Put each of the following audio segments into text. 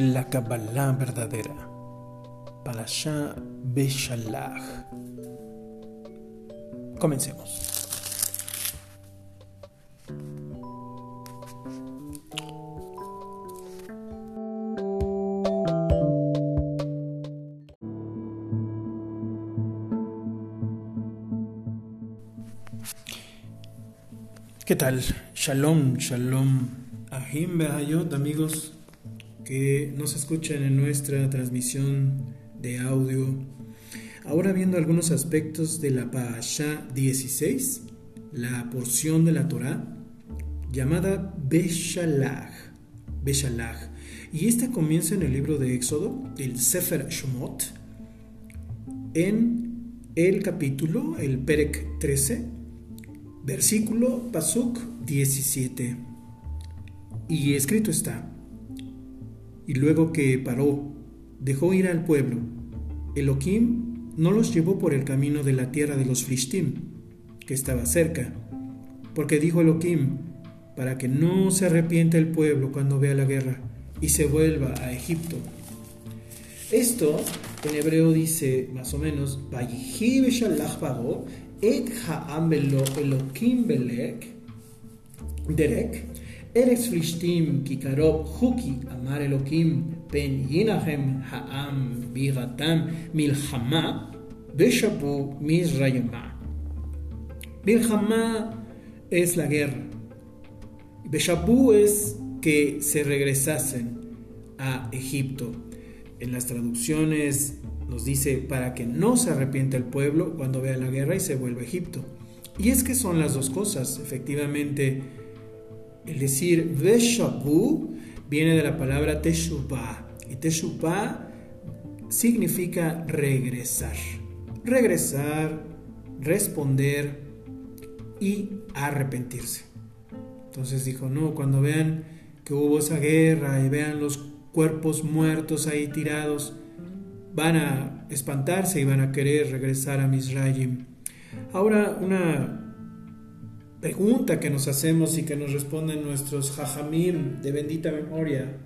la Kabbalah verdadera. Parashá Beshalach. Comencemos. ¿Qué tal? Shalom, shalom. Ahim Behayot, amigos que nos escuchan en nuestra transmisión de audio. Ahora viendo algunos aspectos de la Parashá 16, la porción de la Torah llamada Beshalach. Y esta comienza en el libro de Éxodo, el Sefer Shemot, en el capítulo, el Perek 13, Versículo Pasuk 17. Y escrito está, y luego que paró, dejó ir al pueblo. Elohim no los llevó por el camino de la tierra de los Flishtim, que estaba cerca, porque dijo Elohim, para que no se arrepienta el pueblo cuando vea la guerra y se vuelva a Egipto. Esto en hebreo dice más o menos, et ha'am elokim belek, derek, eres flishtim kikarob huki amar elokim pen yinahem ha'am bigatam milchama beshabu misrayama. Es la guerra. Beshabu es que se regresasen a Egipto. En las traducciones nos dice para que no se arrepienta el pueblo cuando vea la guerra y se vuelva a Egipto. Y es que son las dos cosas. Efectivamente, el decir Veshabu viene de la palabra Teshuvah. Y Teshuvah significa regresar. Regresar, responder y arrepentirse. Entonces dijo, no, cuando vean que hubo esa guerra y vean los cuerpos muertos ahí tirados, van a espantarse y van a querer regresar a Misraim. Ahora una pregunta que nos hacemos y que nos responden nuestros jajamim de bendita memoria.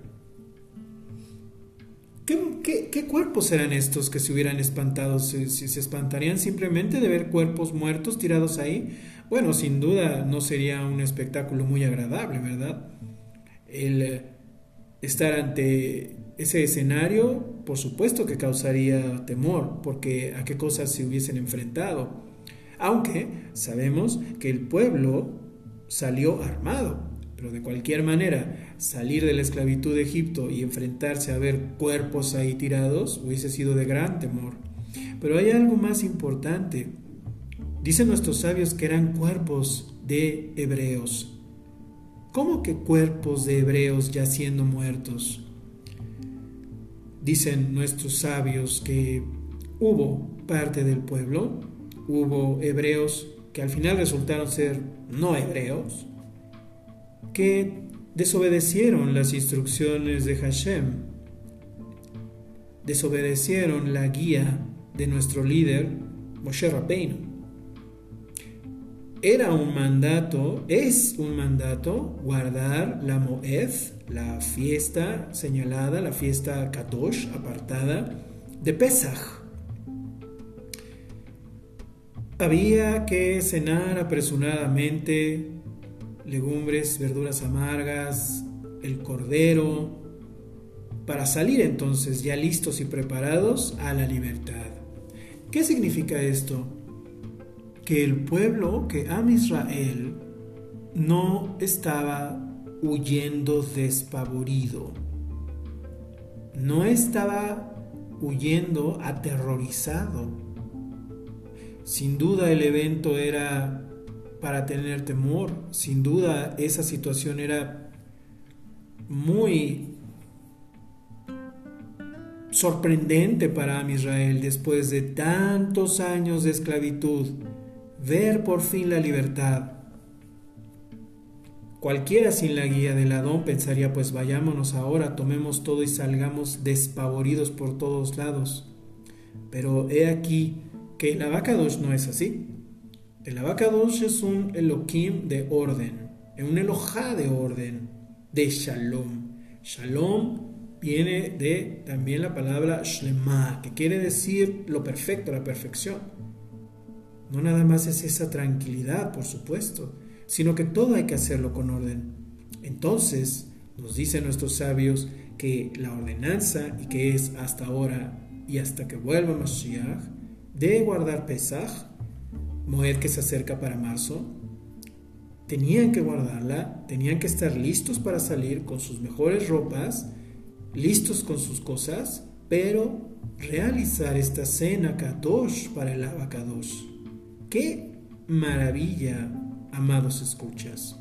¿Qué, cuerpos eran estos que se hubieran espantado? ¿Si, se espantarían simplemente de ver cuerpos muertos tirados ahí? Bueno, sin duda no sería un espectáculo muy agradable, ¿verdad? El eh, estar ante ese escenario, por supuesto que causaría temor, porque a qué cosas se hubiesen enfrentado. Aunque sabemos que el pueblo salió armado, pero de cualquier manera, salir de la esclavitud de Egipto y enfrentarse a ver cuerpos ahí tirados hubiese sido de gran temor. Pero hay algo más importante. Dicen nuestros sabios que eran cuerpos de hebreos. ¿Cómo que cuerpos de hebreos ya siendo muertos? Dicen nuestros sabios que hubo parte del pueblo, hubo hebreos que al final resultaron ser no hebreos, que desobedecieron las instrucciones de Hashem, desobedecieron la guía de nuestro líder, Moshe Rabbeinu era un mandato, es un mandato guardar la Moed, la fiesta señalada, la fiesta Kadosh, apartada de Pesach. Había que cenar apresuradamente legumbres, verduras amargas, el cordero, para salir entonces ya listos y preparados a la libertad. ¿Qué significa esto? que el pueblo, que Am Israel, no estaba huyendo despavorido, no estaba huyendo aterrorizado. Sin duda el evento era para tener temor, sin duda esa situación era muy sorprendente para Israel después de tantos años de esclavitud ver por fin la libertad. Cualquiera sin la guía del Adón pensaría, pues vayámonos ahora, tomemos todo y salgamos despavoridos por todos lados. Pero he aquí que el abacados no es así. El abacados es un Elohim de orden, un Elohá de orden, de Shalom. Shalom viene de también la palabra shlema, que quiere decir lo perfecto, la perfección. No nada más es esa tranquilidad, por supuesto, sino que todo hay que hacerlo con orden. Entonces, nos dicen nuestros sabios que la ordenanza, y que es hasta ahora y hasta que vuelva Mashiach, de guardar Pesach, Moed que se acerca para marzo, tenían que guardarla, tenían que estar listos para salir con sus mejores ropas, listos con sus cosas, pero realizar esta cena Kadosh para el Abacadosh. ¡Qué maravilla, amados escuchas!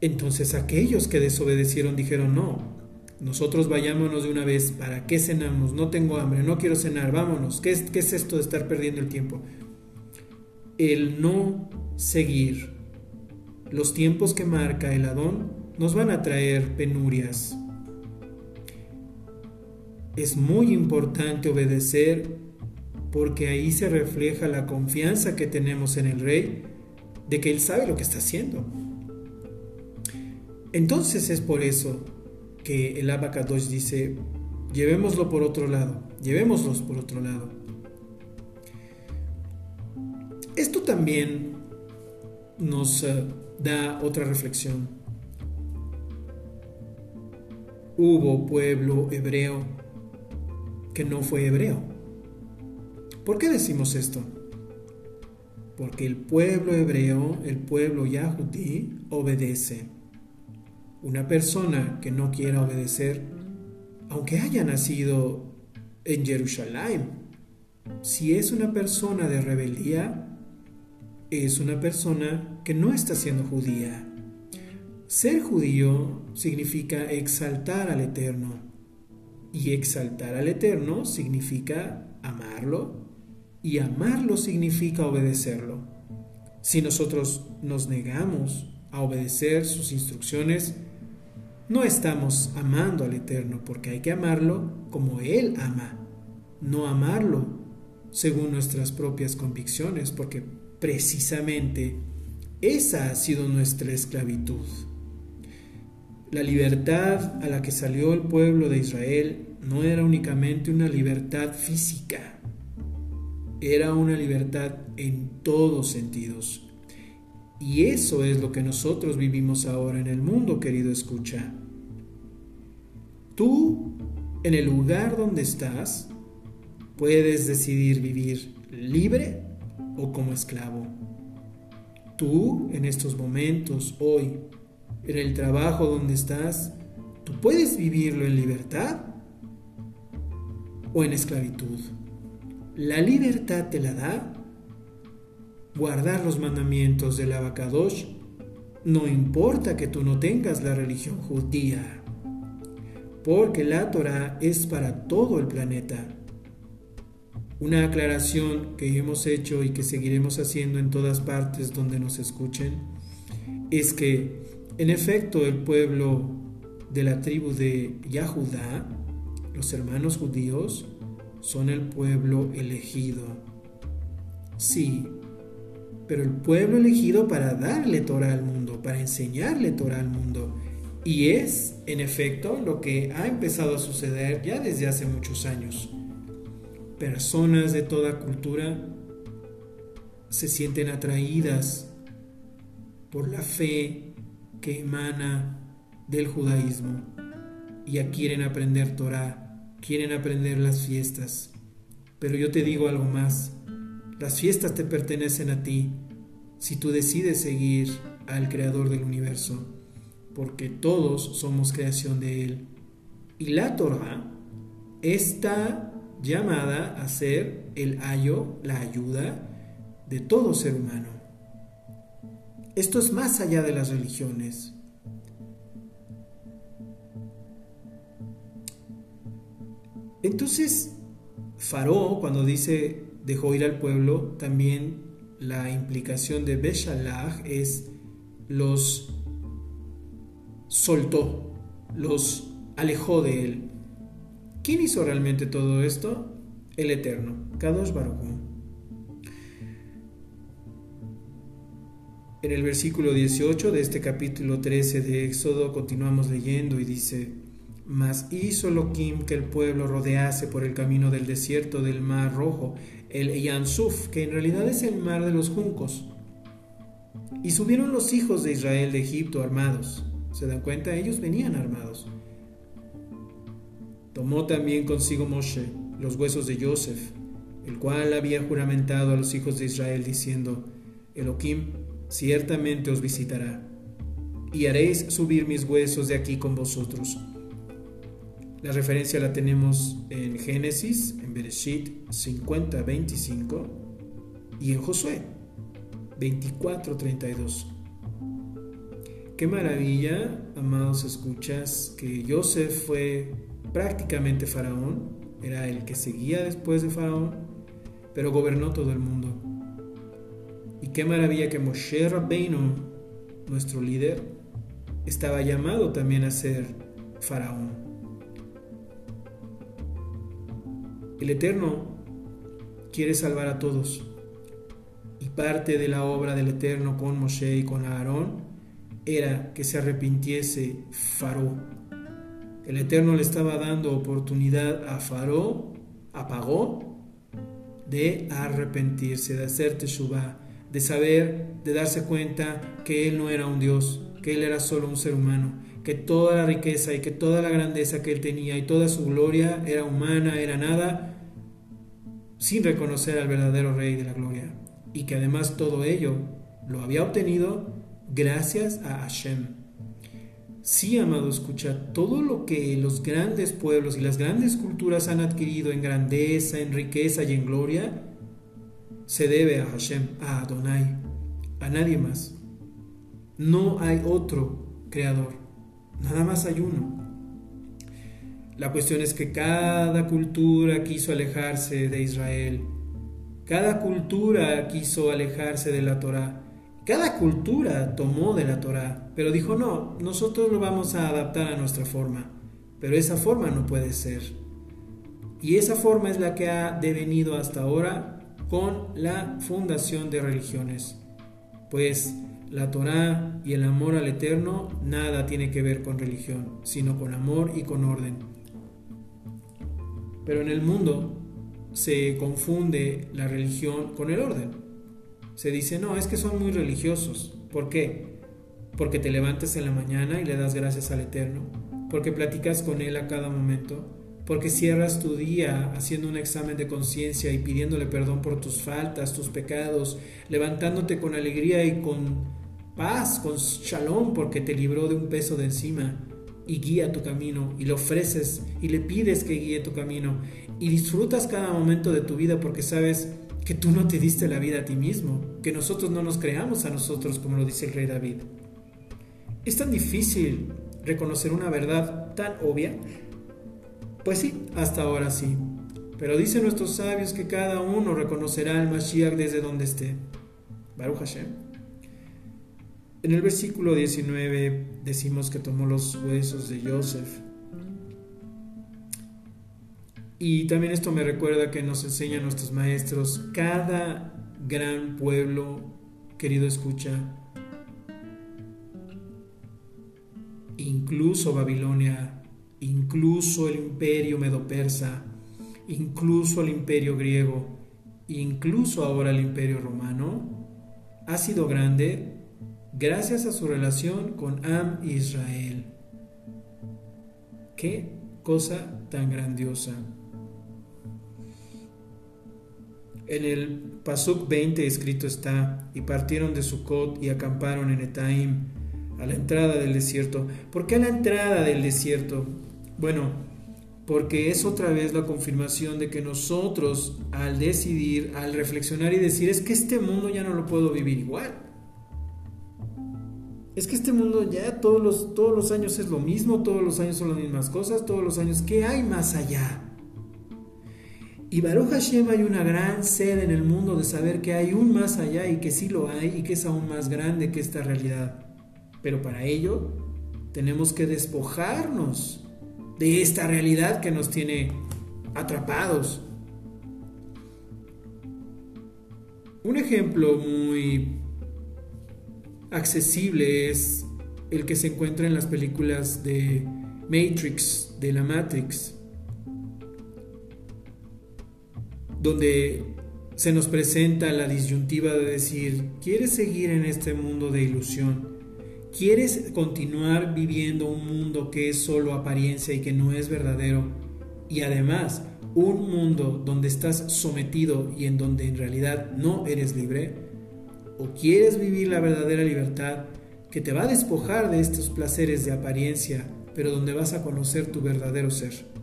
Entonces aquellos que desobedecieron dijeron, no, nosotros vayámonos de una vez, ¿para qué cenamos? No tengo hambre, no quiero cenar, vámonos. ¿Qué es, esto de estar perdiendo el tiempo? El no seguir los tiempos que marca el Adón nos van a traer penurias. Es muy importante obedecer porque ahí se refleja la confianza que tenemos en el Rey de que Él sabe lo que está haciendo. Entonces es por eso que el Abacadosh dice, llevémoslo por otro lado, llevémoslos por otro lado. Esto también nos eh, da otra reflexión. Hubo pueblo hebreo que no fue hebreo. ¿Por qué decimos esto? Porque el pueblo hebreo, el pueblo yahudí, obedece. Una persona que no quiera obedecer, aunque haya nacido en Jerusalén, si es una persona de rebeldía, es una persona que no está siendo judía. Ser judío significa exaltar al Eterno. Y exaltar al Eterno significa amarlo. Y amarlo significa obedecerlo. Si nosotros nos negamos a obedecer sus instrucciones, no estamos amando al Eterno porque hay que amarlo como Él ama, no amarlo según nuestras propias convicciones, porque precisamente esa ha sido nuestra esclavitud. La libertad a la que salió el pueblo de Israel no era únicamente una libertad física, era una libertad en todos sentidos. Y eso es lo que nosotros vivimos ahora en el mundo, querido escucha. Tú, en el lugar donde estás, puedes decidir vivir libre o como esclavo. Tú, en estos momentos, hoy, en el trabajo donde estás, tú puedes vivirlo en libertad o en esclavitud. La libertad te la da guardar los mandamientos del abacadosh, no importa que tú no tengas la religión judía, porque la Torah es para todo el planeta. Una aclaración que hemos hecho y que seguiremos haciendo en todas partes donde nos escuchen es que, en efecto, el pueblo de la tribu de Yahudá, los hermanos judíos, son el pueblo elegido. Sí, pero el pueblo elegido para darle Torah al mundo, para enseñarle Torah al mundo. Y es, en efecto, lo que ha empezado a suceder ya desde hace muchos años. Personas de toda cultura se sienten atraídas por la fe que emana del judaísmo y quieren aprender Torah, quieren aprender las fiestas. Pero yo te digo algo más, las fiestas te pertenecen a ti si tú decides seguir al Creador del universo, porque todos somos creación de Él. Y la Torah está llamada a ser el ayo, la ayuda de todo ser humano. Esto es más allá de las religiones. Entonces, Faró, cuando dice dejó ir al pueblo, también la implicación de Beshalach es los soltó, los alejó de él. ¿Quién hizo realmente todo esto? El Eterno, Kadosh Baruch En el versículo 18 de este capítulo 13 de Éxodo continuamos leyendo y dice, Mas hizo Elohim que el pueblo rodease por el camino del desierto del mar rojo, el Yansuf, que en realidad es el mar de los juncos. Y subieron los hijos de Israel de Egipto armados. ¿Se dan cuenta? Ellos venían armados. Tomó también consigo Moshe los huesos de Joseph, el cual había juramentado a los hijos de Israel diciendo, Elohim ciertamente os visitará, y haréis subir mis huesos de aquí con vosotros. La referencia la tenemos en Génesis, en Bereshit 50, 25 y en Josué 24, 32. Qué maravilla, amados escuchas, que Joseph fue prácticamente faraón, era el que seguía después de faraón, pero gobernó todo el mundo. Y qué maravilla que Moshe Rabbeinu, nuestro líder, estaba llamado también a ser faraón. El Eterno quiere salvar a todos. Y parte de la obra del Eterno con Moshe y con Aarón era que se arrepintiese Faró. El Eterno le estaba dando oportunidad a Faró, apagó, de arrepentirse, de hacer teshuvah, de saber, de darse cuenta que Él no era un Dios, que Él era solo un ser humano, que toda la riqueza y que toda la grandeza que Él tenía y toda su gloria era humana, era nada, sin reconocer al verdadero Rey de la Gloria. Y que además todo ello lo había obtenido gracias a Hashem. Sí, amado, escucha, todo lo que los grandes pueblos y las grandes culturas han adquirido en grandeza, en riqueza y en gloria, se debe a Hashem, a Adonai, a nadie más. No hay otro creador, nada más hay uno. La cuestión es que cada cultura quiso alejarse de Israel, cada cultura quiso alejarse de la Torah, cada cultura tomó de la Torah, pero dijo no, nosotros lo vamos a adaptar a nuestra forma, pero esa forma no puede ser. Y esa forma es la que ha devenido hasta ahora con la fundación de religiones, pues la Torá y el amor al Eterno nada tiene que ver con religión, sino con amor y con orden. Pero en el mundo se confunde la religión con el orden. Se dice, no, es que son muy religiosos. ¿Por qué? Porque te levantas en la mañana y le das gracias al Eterno, porque platicas con Él a cada momento, porque cierras tu día haciendo un examen de conciencia y pidiéndole perdón por tus faltas, tus pecados, levantándote con alegría y con paz, con shalom, porque te libró de un peso de encima y guía tu camino y le ofreces y le pides que guíe tu camino y disfrutas cada momento de tu vida porque sabes que tú no te diste la vida a ti mismo, que nosotros no nos creamos a nosotros como lo dice el rey David. Es tan difícil reconocer una verdad tan obvia pues sí, hasta ahora sí. Pero dicen nuestros sabios que cada uno reconocerá al Mashiach desde donde esté. Baruch Hashem. En el versículo 19 decimos que tomó los huesos de Joseph. Y también esto me recuerda que nos enseñan nuestros maestros, cada gran pueblo, querido escucha, incluso Babilonia, incluso el imperio medo-persa, incluso el imperio griego, incluso ahora el imperio romano, ha sido grande gracias a su relación con Am Israel. Qué cosa tan grandiosa. En el Pasuk 20 escrito está, y partieron de Sucot y acamparon en Etaim, a la entrada del desierto. ¿Por qué a la entrada del desierto? Bueno, porque es otra vez la confirmación de que nosotros al decidir, al reflexionar y decir, es que este mundo ya no lo puedo vivir igual. Es que este mundo ya todos los, todos los años es lo mismo, todos los años son las mismas cosas, todos los años, ¿qué hay más allá? Y Baruch Hashem hay una gran sed en el mundo de saber que hay un más allá y que sí lo hay y que es aún más grande que esta realidad. Pero para ello tenemos que despojarnos de esta realidad que nos tiene atrapados. Un ejemplo muy accesible es el que se encuentra en las películas de Matrix, de la Matrix, donde se nos presenta la disyuntiva de decir, ¿quieres seguir en este mundo de ilusión? ¿Quieres continuar viviendo un mundo que es solo apariencia y que no es verdadero? Y además, un mundo donde estás sometido y en donde en realidad no eres libre? ¿O quieres vivir la verdadera libertad que te va a despojar de estos placeres de apariencia, pero donde vas a conocer tu verdadero ser?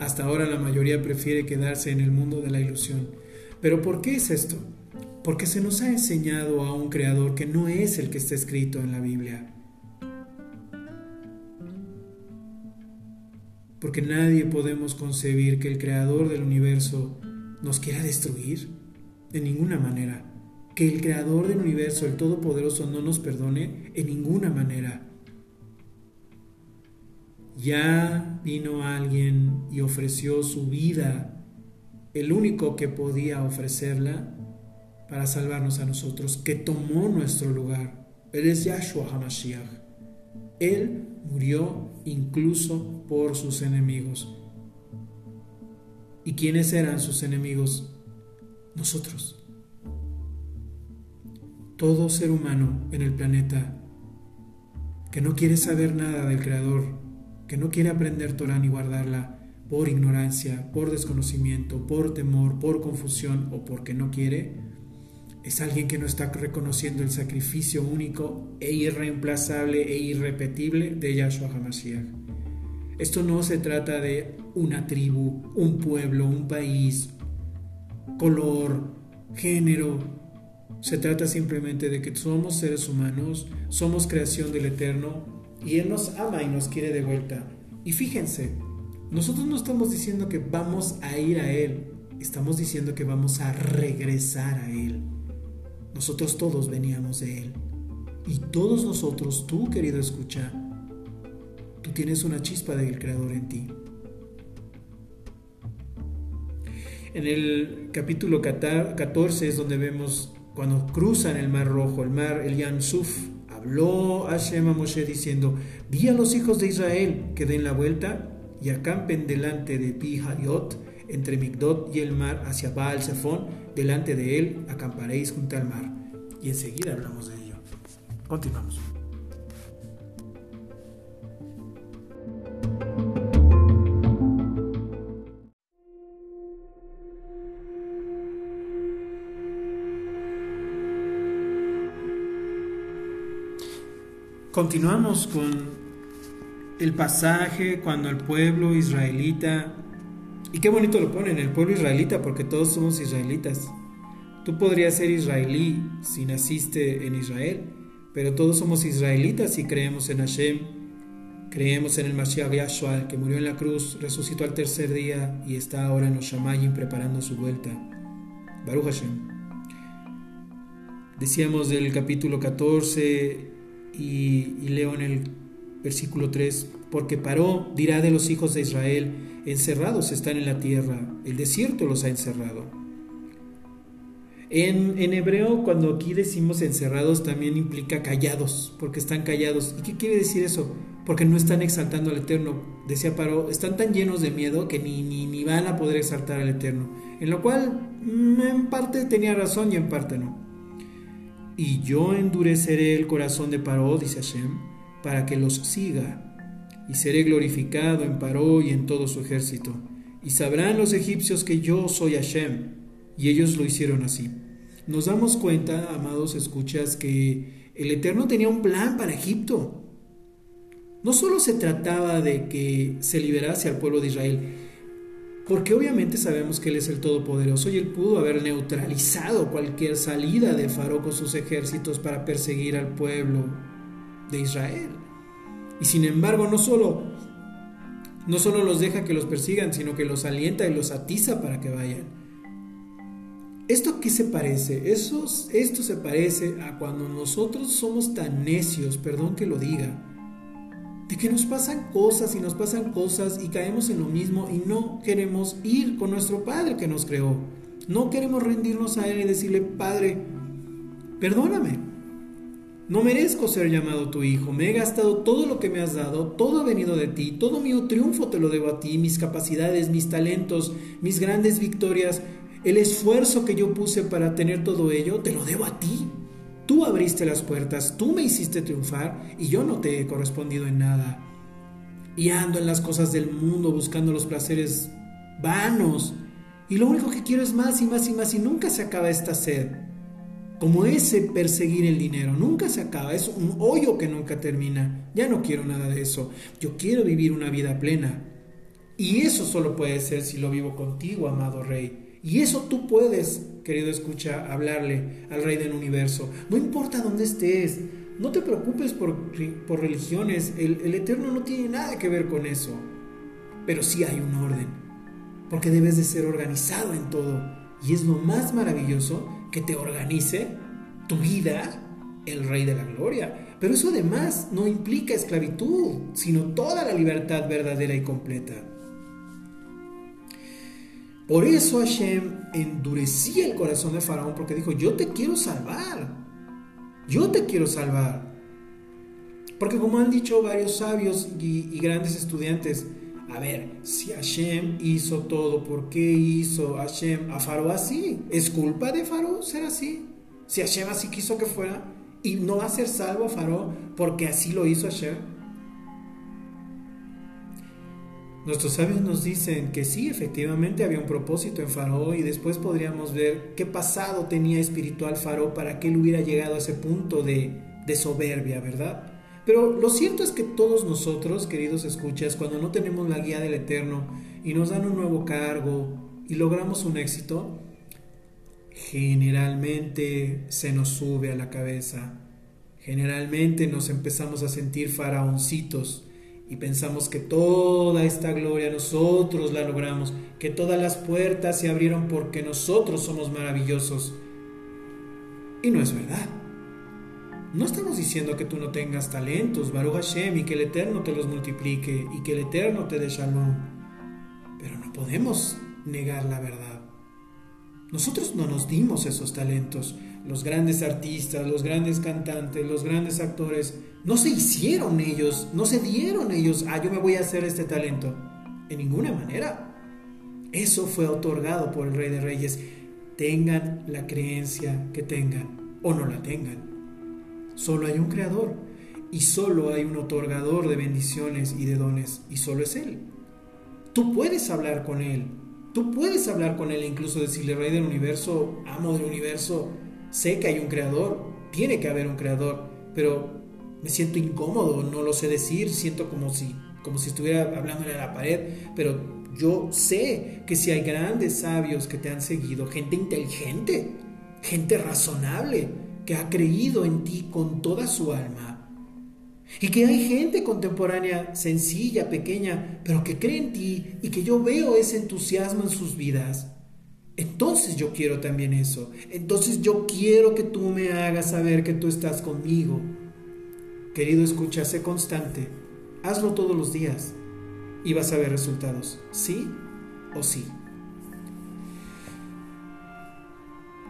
Hasta ahora la mayoría prefiere quedarse en el mundo de la ilusión. ¿Pero por qué es esto? Porque se nos ha enseñado a un creador que no es el que está escrito en la Biblia. Porque nadie podemos concebir que el creador del universo nos quiera destruir. De ninguna manera. Que el creador del universo, el Todopoderoso, no nos perdone en ninguna manera. Ya vino alguien y ofreció su vida, el único que podía ofrecerla para salvarnos a nosotros, que tomó nuestro lugar. Él es Yahshua HaMashiach. Él murió incluso por sus enemigos. ¿Y quiénes eran sus enemigos? Nosotros. Todo ser humano en el planeta que no quiere saber nada del Creador, que no quiere aprender Torah ni guardarla por ignorancia, por desconocimiento, por temor, por confusión o porque no quiere, es alguien que no está reconociendo el sacrificio único e irreemplazable e irrepetible de Yahshua HaMashiach. Esto no se trata de una tribu, un pueblo, un país, color, género. Se trata simplemente de que somos seres humanos, somos creación del Eterno y Él nos ama y nos quiere de vuelta. Y fíjense, nosotros no estamos diciendo que vamos a ir a Él, estamos diciendo que vamos a regresar a Él. Nosotros todos veníamos de Él. Y todos nosotros, tú querido escucha, tú tienes una chispa del Creador en ti. En el capítulo 14 es donde vemos cuando cruzan el mar rojo, el mar, el Yam Suf, habló Hashem a Moshe diciendo, di a los hijos de Israel que den la vuelta y acampen delante de Pi entre Migdot y el mar hacia Baal Zephon, delante de él acamparéis junto al mar. Y enseguida hablamos de ello. Continuamos. Continuamos con el pasaje cuando el pueblo israelita, y qué bonito lo ponen, el pueblo israelita, porque todos somos israelitas. Tú podrías ser israelí si naciste en Israel, pero todos somos israelitas y creemos en Hashem, creemos en el Mashiach Yahshua, que murió en la cruz, resucitó al tercer día y está ahora en los Shamayim preparando su vuelta. Baruch Hashem. Decíamos del capítulo 14 y, leo en el versículo 3, porque paró, dirá de los hijos de Israel, encerrados están en la tierra, el desierto los ha encerrado. En, en, hebreo, cuando aquí decimos encerrados, también implica callados, porque están callados. ¿Y qué quiere decir eso? Porque no están exaltando al Eterno. Decía Paró, están tan llenos de miedo que ni, ni, ni van a poder exaltar al Eterno. En lo cual, mm, en parte tenía razón y en parte no y yo endureceré el corazón de Paró, dice Hashem, para que los siga, y seré glorificado en Paró y en todo su ejército, y sabrán los egipcios que yo soy Hashem, y ellos lo hicieron así. Nos damos cuenta, amados escuchas, que el Eterno tenía un plan para Egipto. No solo se trataba de que se liberase al pueblo de Israel, porque obviamente sabemos que Él es el Todopoderoso y Él pudo haber neutralizado cualquier salida de Faro con sus ejércitos para perseguir al pueblo de Israel. Y sin embargo, no solo, no solo los deja que los persigan, sino que los alienta y los atiza para que vayan. ¿Esto qué se parece? Esto se parece a cuando nosotros somos tan necios, perdón que lo diga, de que nos pasan cosas y nos pasan cosas y caemos en lo mismo y no queremos ir con nuestro Padre que nos creó. No queremos rendirnos a Él y decirle, Padre, perdóname. No merezco ser llamado tu hijo. Me he gastado todo lo que me has dado, todo ha venido de ti, todo mi triunfo te lo debo a ti, mis capacidades, mis talentos, mis grandes victorias, el esfuerzo que yo puse para tener todo ello, te lo debo a ti. Tú abriste las puertas, tú me hiciste triunfar y yo no te he correspondido en nada. Y ando en las cosas del mundo buscando los placeres vanos. Y lo único que quiero es más y más y más y nunca se acaba esta sed. Como ese perseguir el dinero, nunca se acaba, es un hoyo que nunca termina. Ya no quiero nada de eso. Yo quiero vivir una vida plena. Y eso solo puede ser si lo vivo contigo, amado Rey. Y eso tú puedes, querido escucha, hablarle al Rey del Universo. No importa dónde estés, no te preocupes por, por religiones, el, el Eterno no tiene nada que ver con eso. Pero sí hay un orden, porque debes de ser organizado en todo. Y es lo más maravilloso que te organice tu vida el Rey de la Gloria. Pero eso además no implica esclavitud, sino toda la libertad verdadera y completa. Por eso Hashem endurecía el corazón de Faraón porque dijo, yo te quiero salvar, yo te quiero salvar. Porque como han dicho varios sabios y, grandes estudiantes, a ver, si Hashem hizo todo, ¿por qué hizo Hashem a Faraón así? ¿Es culpa de Faraón ser así? Si Hashem así quiso que fuera, y no va a ser salvo Faraón porque así lo hizo Hashem. Nuestros sabios nos dicen que sí, efectivamente había un propósito en Faraón y después podríamos ver qué pasado tenía espiritual Faraón para que él hubiera llegado a ese punto de, de soberbia, ¿verdad? Pero lo cierto es que todos nosotros, queridos escuchas, cuando no tenemos la guía del Eterno y nos dan un nuevo cargo y logramos un éxito, generalmente se nos sube a la cabeza. Generalmente nos empezamos a sentir faraoncitos y pensamos que toda esta gloria nosotros la logramos, que todas las puertas se abrieron porque nosotros somos maravillosos. Y no es verdad. No estamos diciendo que tú no tengas talentos, Baruch Hashem, y que el Eterno te los multiplique y que el Eterno te dé shalom. Pero no podemos negar la verdad. Nosotros no nos dimos esos talentos. Los grandes artistas, los grandes cantantes, los grandes actores, no se hicieron ellos, no se dieron ellos, ah, yo me voy a hacer este talento. En ninguna manera. Eso fue otorgado por el Rey de Reyes. Tengan la creencia que tengan o no la tengan. Solo hay un creador y solo hay un otorgador de bendiciones y de dones y solo es Él. Tú puedes hablar con Él, tú puedes hablar con Él e incluso decirle, Rey del universo, amo del universo, sé que hay un creador, tiene que haber un creador, pero me siento incómodo, no lo sé decir, siento como si, como si estuviera hablándole a la pared, pero yo sé que si hay grandes sabios que te han seguido, gente inteligente, gente razonable, que ha creído en ti con toda su alma, y que hay gente contemporánea sencilla, pequeña, pero que cree en ti y que yo veo ese entusiasmo en sus vidas. Entonces yo quiero también eso. Entonces yo quiero que tú me hagas saber que tú estás conmigo. Querido, escucha, constante. Hazlo todos los días y vas a ver resultados. ¿Sí o sí?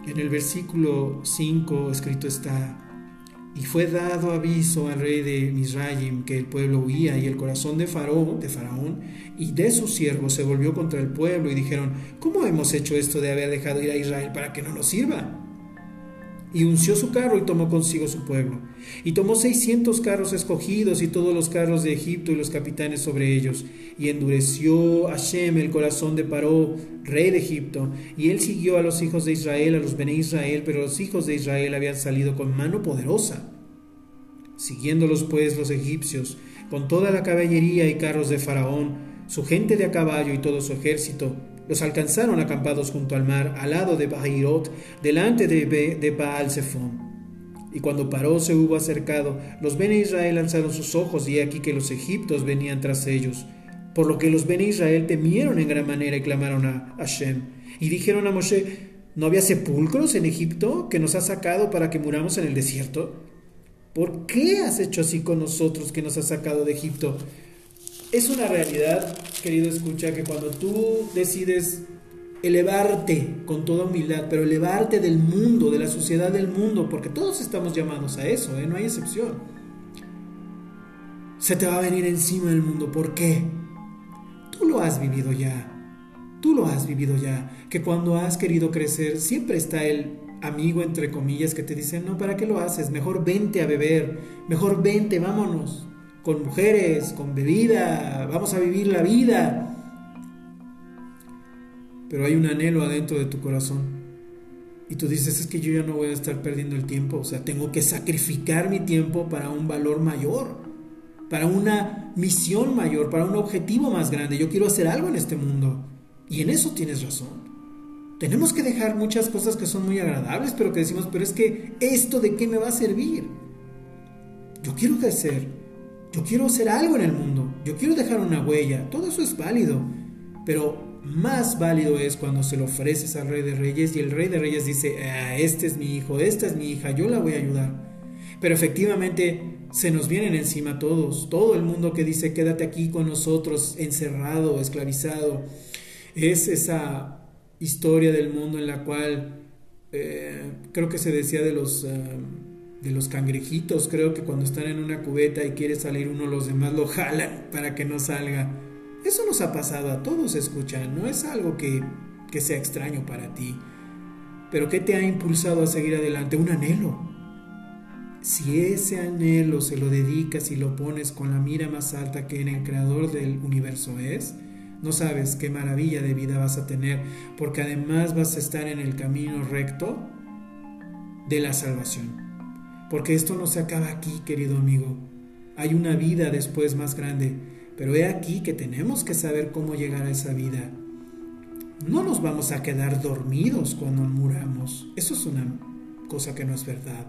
En el versículo 5 escrito está, y fue dado aviso al rey de Misraim que el pueblo huía y el corazón de Faraón, de Faraón y de sus siervos se volvió contra el pueblo y dijeron, ¿cómo hemos hecho esto de haber dejado ir a Israel para que no nos sirva? Y unció su carro y tomó consigo su pueblo. Y tomó seiscientos carros escogidos y todos los carros de Egipto y los capitanes sobre ellos. Y endureció Hashem el corazón de Paró, rey de Egipto. Y él siguió a los hijos de Israel, a los Bene Israel, pero los hijos de Israel habían salido con mano poderosa. Siguiéndolos pues los egipcios, con toda la caballería y carros de Faraón, su gente de a caballo y todo su ejército, los alcanzaron acampados junto al mar, al lado de Bahirot, delante de, de Baal Zephon. Y cuando Paró se hubo acercado, los Bene Israel lanzaron sus ojos y aquí que los egiptos venían tras ellos. Por lo que los Bene Israel temieron en gran manera y clamaron a Hashem. Y dijeron a Moshe, ¿no había sepulcros en Egipto que nos ha sacado para que muramos en el desierto? ¿Por qué has hecho así con nosotros que nos has sacado de Egipto? Es una realidad, querido escucha, que cuando tú decides elevarte con toda humildad, pero elevarte del mundo, de la sociedad del mundo, porque todos estamos llamados a eso, ¿eh? no hay excepción. Se te va a venir encima el mundo, ¿por qué? Tú lo has vivido ya, tú lo has vivido ya, que cuando has querido crecer siempre está el amigo, entre comillas, que te dice, no, ¿para qué lo haces? Mejor vente a beber, mejor vente, vámonos, con mujeres, con bebida, vamos a vivir la vida pero hay un anhelo adentro de tu corazón. Y tú dices, es que yo ya no voy a estar perdiendo el tiempo, o sea, tengo que sacrificar mi tiempo para un valor mayor, para una misión mayor, para un objetivo más grande. Yo quiero hacer algo en este mundo. Y en eso tienes razón. Tenemos que dejar muchas cosas que son muy agradables, pero que decimos, pero es que esto de qué me va a servir. Yo quiero crecer, yo quiero hacer algo en el mundo, yo quiero dejar una huella, todo eso es válido, pero más válido es cuando se lo ofreces al Rey de Reyes y el Rey de Reyes dice, ah, este es mi hijo, esta es mi hija, yo la voy a ayudar. Pero efectivamente se nos vienen encima todos, todo el mundo que dice, quédate aquí con nosotros, encerrado, esclavizado. Es esa historia del mundo en la cual eh, creo que se decía de los... Eh, de los cangrejitos, creo que cuando están en una cubeta y quiere salir uno, los demás lo jalan para que no salga. Eso nos ha pasado a todos, escucha, no es algo que, que sea extraño para ti. Pero ¿qué te ha impulsado a seguir adelante? Un anhelo. Si ese anhelo se lo dedicas y lo pones con la mira más alta que en el creador del universo es, no sabes qué maravilla de vida vas a tener, porque además vas a estar en el camino recto de la salvación. Porque esto no se acaba aquí, querido amigo. Hay una vida después más grande pero he aquí que tenemos que saber cómo llegar a esa vida. No nos vamos a quedar dormidos cuando muramos. Eso es una cosa que no es verdad.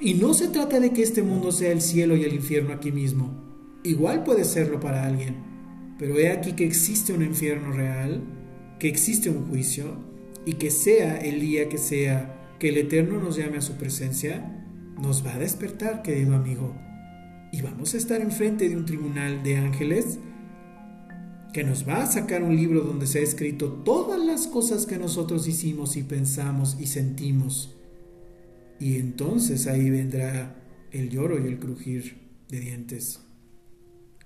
Y no se trata de que este mundo sea el cielo y el infierno aquí mismo. Igual puede serlo para alguien. Pero he aquí que existe un infierno real, que existe un juicio, y que sea el día que sea que el Eterno nos llame a su presencia, nos va a despertar, querido amigo y vamos a estar enfrente de un tribunal de ángeles que nos va a sacar un libro donde se ha escrito todas las cosas que nosotros hicimos y pensamos y sentimos. Y entonces ahí vendrá el lloro y el crujir de dientes.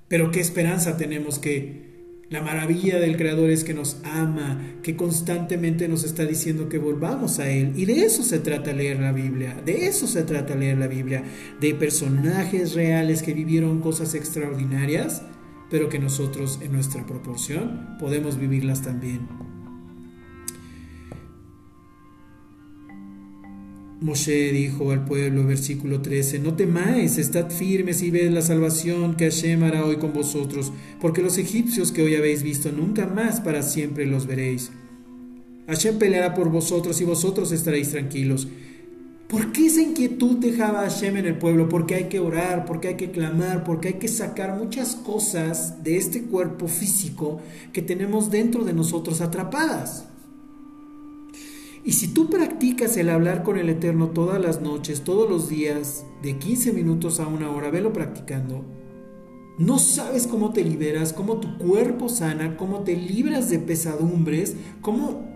Pero qué esperanza tenemos que la maravilla del Creador es que nos ama, que constantemente nos está diciendo que volvamos a Él. Y de eso se trata leer la Biblia, de eso se trata leer la Biblia, de personajes reales que vivieron cosas extraordinarias, pero que nosotros en nuestra proporción podemos vivirlas también. Moshe dijo al pueblo, versículo 13, no temáis, estad firmes y ved la salvación que Hashem hará hoy con vosotros, porque los egipcios que hoy habéis visto nunca más para siempre los veréis. Hashem peleará por vosotros y vosotros estaréis tranquilos. ¿Por qué esa inquietud dejaba a Hashem en el pueblo? Porque hay que orar, porque hay que clamar, porque hay que sacar muchas cosas de este cuerpo físico que tenemos dentro de nosotros atrapadas. Y si tú practicas el hablar con el Eterno todas las noches, todos los días, de 15 minutos a una hora, velo practicando, no sabes cómo te liberas, cómo tu cuerpo sana, cómo te libras de pesadumbres, cómo,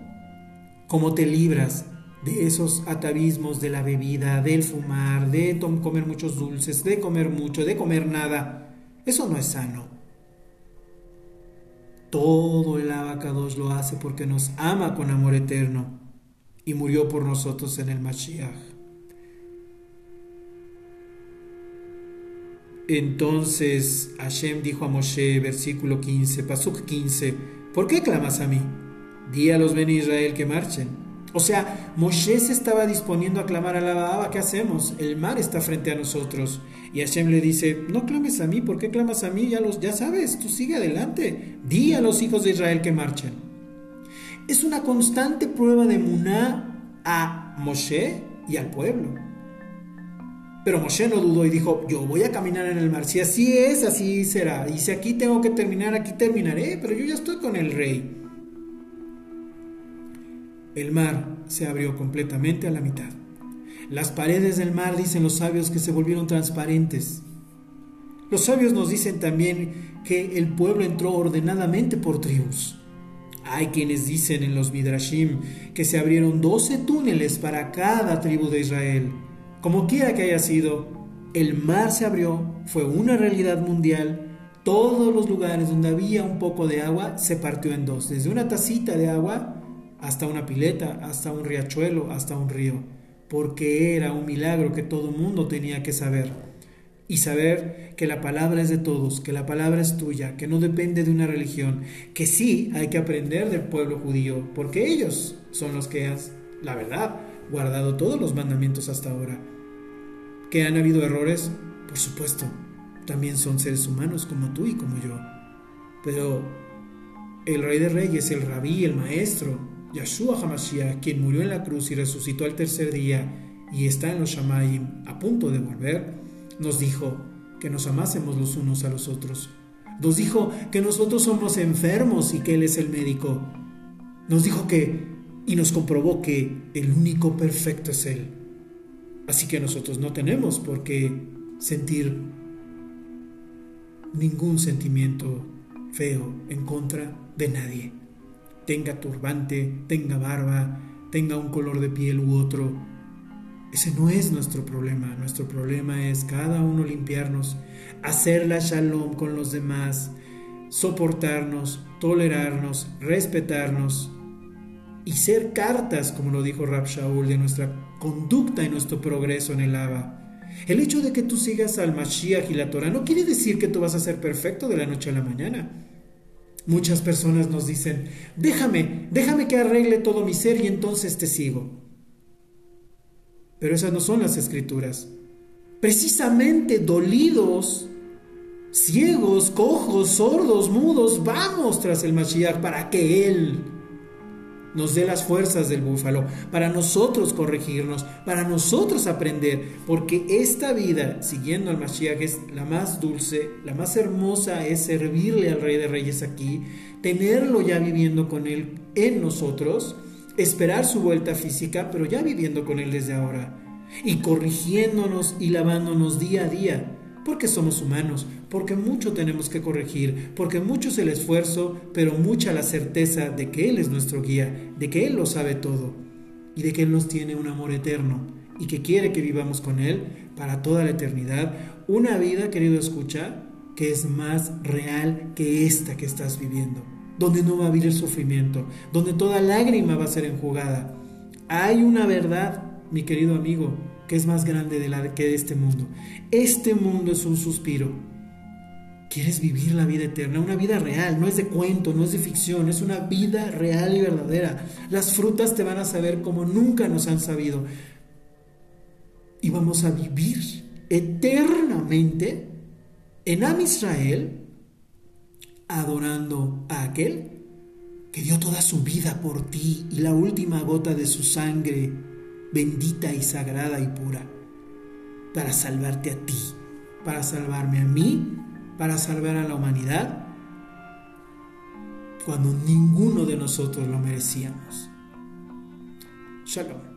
cómo te libras de esos atavismos de la bebida, del fumar, de comer muchos dulces, de comer mucho, de comer nada. Eso no es sano. Todo el abacados lo hace porque nos ama con amor eterno y murió por nosotros en el Mashiach. Entonces Hashem dijo a Moshe, versículo 15, Pasuk 15, ¿por qué clamas a mí? Di a los Ben Israel que marchen. O sea, Moshe se estaba disponiendo a clamar a la Baaba, ¿qué hacemos? El mar está frente a nosotros. Y Hashem le dice, no clames a mí, ¿por qué clamas a mí? Ya, los, ya sabes, tú sigue adelante. Di a los hijos de Israel que marchen es una constante prueba de Muná a Moshe y al pueblo. Pero Moshe no dudó y dijo, yo voy a caminar en el mar. Si así es, así será. Y si aquí tengo que terminar, aquí terminaré. Pero yo ya estoy con el rey. El mar se abrió completamente a la mitad. Las paredes del mar, dicen los sabios, que se volvieron transparentes. Los sabios nos dicen también que el pueblo entró ordenadamente por tribus. Hay quienes dicen en los Midrashim que se abrieron 12 túneles para cada tribu de Israel. Como quiera que haya sido, el mar se abrió, fue una realidad mundial. Todos los lugares donde había un poco de agua se partió en dos, desde una tacita de agua hasta una pileta, hasta un riachuelo, hasta un río, porque era un milagro que todo mundo tenía que saber y saber que la palabra es de todos, que la palabra es tuya, que no depende de una religión, que sí hay que aprender del pueblo judío, porque ellos son los que han, la verdad, guardado todos los mandamientos hasta ahora. ¿Que han habido errores? Por supuesto, también son seres humanos como tú y como yo. Pero el rey de reyes, el rabí, el maestro, Yahshua HaMashiach, quien murió en la cruz y resucitó al tercer día y está en los Shamayim a punto de volver, nos dijo que nos amásemos los unos a los otros. Nos dijo que nosotros somos enfermos y que Él es el médico. Nos dijo que y nos comprobó que el único perfecto es Él. Así que nosotros no tenemos por qué sentir ningún sentimiento feo en contra de nadie. Tenga turbante, tenga barba, tenga un color de piel u otro, ese no es nuestro problema. Nuestro problema es cada uno limpiarnos, hacer la shalom con los demás, soportarnos, tolerarnos, respetarnos y ser cartas, como lo dijo Rab Shaul, de nuestra conducta y nuestro progreso en el Abba. El hecho de que tú sigas al Mashiach y la Torah no quiere decir que tú vas a ser perfecto de la noche a la mañana. Muchas personas nos dicen, déjame, déjame que arregle todo mi ser y entonces te sigo. Pero esas no son las escrituras. Precisamente dolidos, ciegos, cojos, sordos, mudos, vamos tras el Mashiach para que Él nos dé las fuerzas del búfalo, para nosotros corregirnos, para nosotros aprender, porque esta vida siguiendo al Mashiach es la más dulce, la más hermosa es servirle al Rey de Reyes aquí, tenerlo ya viviendo con Él en nosotros esperar su vuelta física, pero ya viviendo con Él desde ahora y corrigiéndonos y lavándonos día a día, porque somos humanos, porque mucho tenemos que corregir, porque mucho es el esfuerzo, pero mucha la certeza de que Él es nuestro guía, de que Él lo sabe todo y de que Él nos tiene un amor eterno y que quiere que vivamos con Él para toda la eternidad, una vida, querido escucha, que es más real que esta que estás viviendo donde no va a haber sufrimiento, donde toda lágrima va a ser enjugada. Hay una verdad, mi querido amigo, que es más grande de la que de este mundo. Este mundo es un suspiro. ¿Quieres vivir la vida eterna? Una vida real, no es de cuento, no es de ficción, es una vida real y verdadera. Las frutas te van a saber como nunca nos han sabido. Y vamos a vivir eternamente en Am Israel adorando a aquel que dio toda su vida por ti y la última gota de su sangre bendita y sagrada y pura para salvarte a ti, para salvarme a mí, para salvar a la humanidad, cuando ninguno de nosotros lo merecíamos. Shalom.